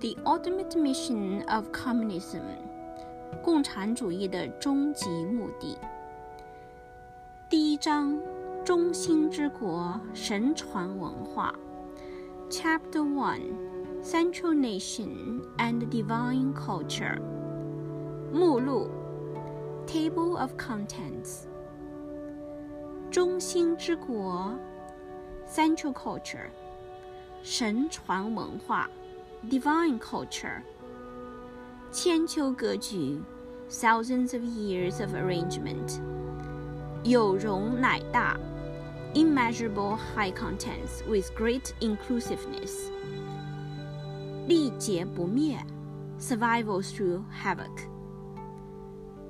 The ultimate mission of communism，共产主义的终极目的。第一章：中心之国神传文化。Chapter One: Central Nation and Divine Culture。目录：Table of Contents。中心之国 （Central Culture），神传文化。 divine culture. Qianqiu Geju, thousands of years of arrangement. Yu Nai Da, immeasurable high contents with great inclusiveness. Li Jie Bu Mie, survival through havoc.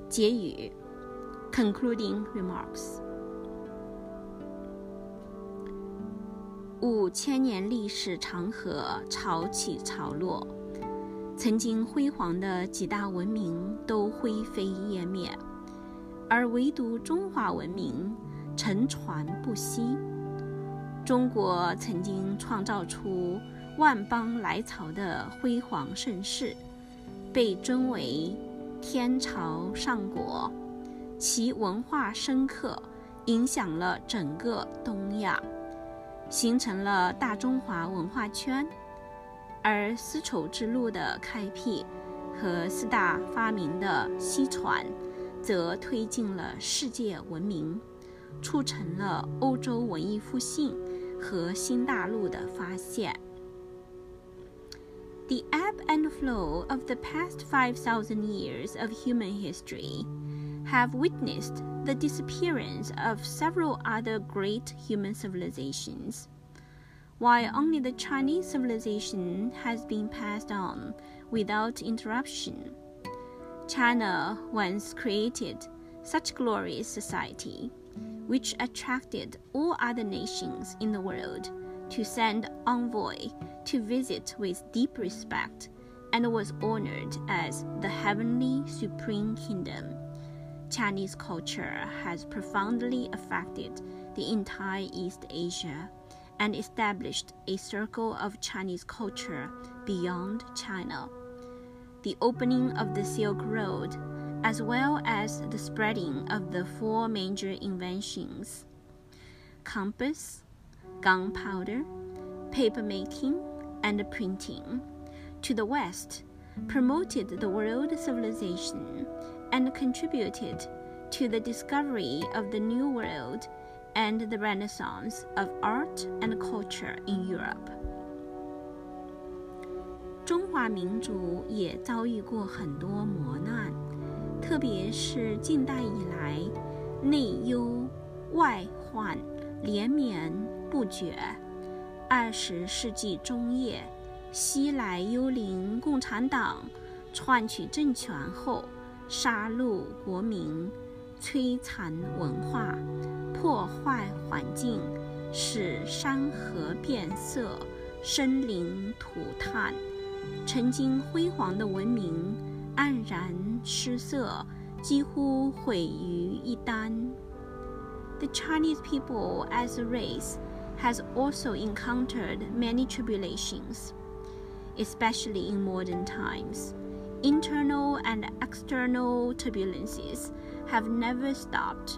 结语，concluding remarks. 五千年历史长河潮起潮落，曾经辉煌的几大文明都灰飞烟灭，而唯独中华文明沉船不息。中国曾经创造出万邦来朝的辉煌盛世，被尊为天朝上国，其文化深刻，影响了整个东亚。形成了大中华文化圈，而丝绸之路的开辟和四大发明的西传，则推进了世界文明，促成了欧洲文艺复兴和新大陆的发现。The ebb and flow of the past 5,000 years of human history have witnessed the disappearance of several other great human civilizations, while only the Chinese civilization has been passed on without interruption. China once created such glorious society, which attracted all other nations in the world to send envoy to visit with deep respect and was honored as the heavenly supreme kingdom. Chinese culture has profoundly affected the entire East Asia and established a circle of Chinese culture beyond China. The opening of the Silk Road, as well as the spreading of the four major inventions compass, gunpowder, papermaking, and printing to the West, promoted the world civilization and contributed to the discovery of the New World and the renaissance of art and culture in Europe. 中华民族也遭遇过很多磨难，特别是近代以来，内忧外患连绵不绝。二十世纪中叶，西来幽灵共产党篡取政权后。杀戮国民，摧残文化，破坏环境，使山河变色，生灵涂炭，曾经辉煌的文明黯然失色，几乎毁于一旦。The Chinese people as a race has also encountered many tribulations, especially in modern times. Internal and external turbulences have never stopped.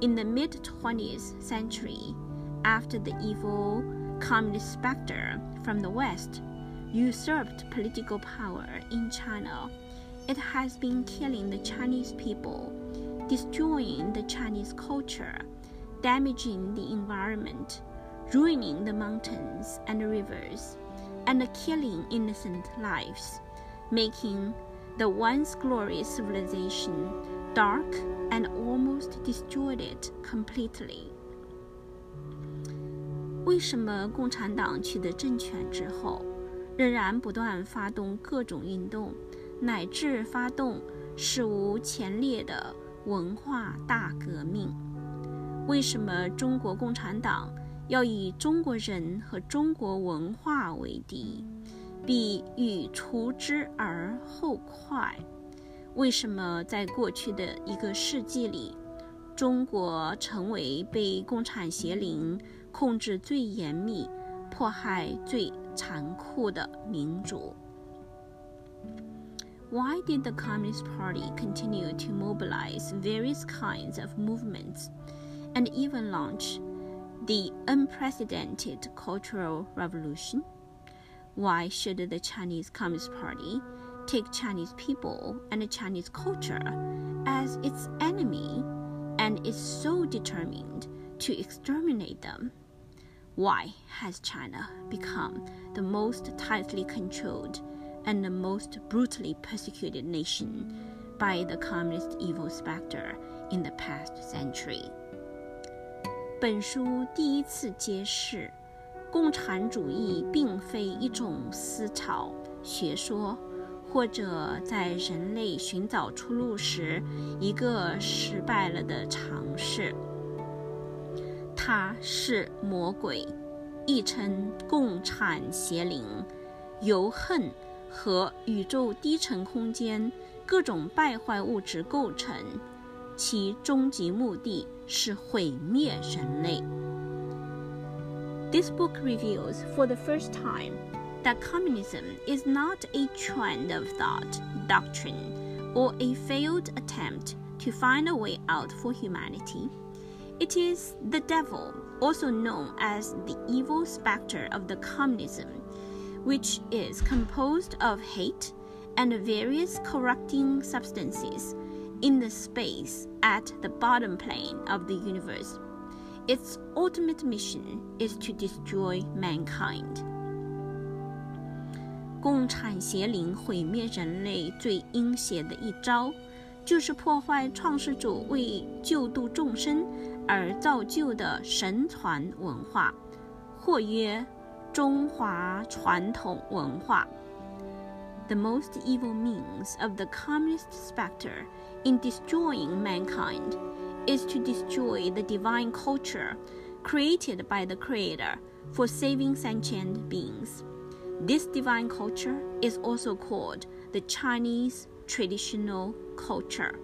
In the mid 20th century, after the evil communist specter from the West usurped political power in China, it has been killing the Chinese people, destroying the Chinese culture, damaging the environment, ruining the mountains and rivers, and killing innocent lives making the once glorious civilization dark and almost destroyed it completely. 为什么共产党取得政权之后，仍然不断发动各种运动，乃至发动史无前例的文化大革命？为什么中国共产党要以中国人和中国文化为敌？ 必欲除之而后快。为什么在过去的一个世纪里，中国成为被共产邪灵控制最严密、迫害最残酷的民族？why did the Communist Party continue to mobilize various kinds of movements and even launch the unprecedented Cultural Revolution? Why should the Chinese Communist Party take Chinese people and Chinese culture as its enemy and is so determined to exterminate them? Why has China become the most tightly controlled and the most brutally persecuted nation by the communist evil specter in the past century. 本书第一次揭示， 共产主义并非一种思潮、学说，或者在人类寻找出路时一个失败了的尝试。它是魔鬼，亦称共产邪灵，由恨。和宇宙低层空间各种败坏物质构成，其终极目的是毁灭人类。This book reveals for the first time that communism is not a trend of thought, doctrine, or a failed attempt to find a way out for humanity. It is the devil, also known as the evil specter of the communism which is composed of hate and various corrupting substances in the space at the bottom plane of the universe. Its ultimate mission is to destroy mankind. 共产邪灵毁灭人类最阴邪的一招，就是破坏创世主为救度众生而造就的神传文化，或曰中华传统文化。The most evil means of the communist specter in destroying mankind is to destroy the divine culture created by the Creator for saving sentient beings. This divine culture is also called the Chinese traditional culture.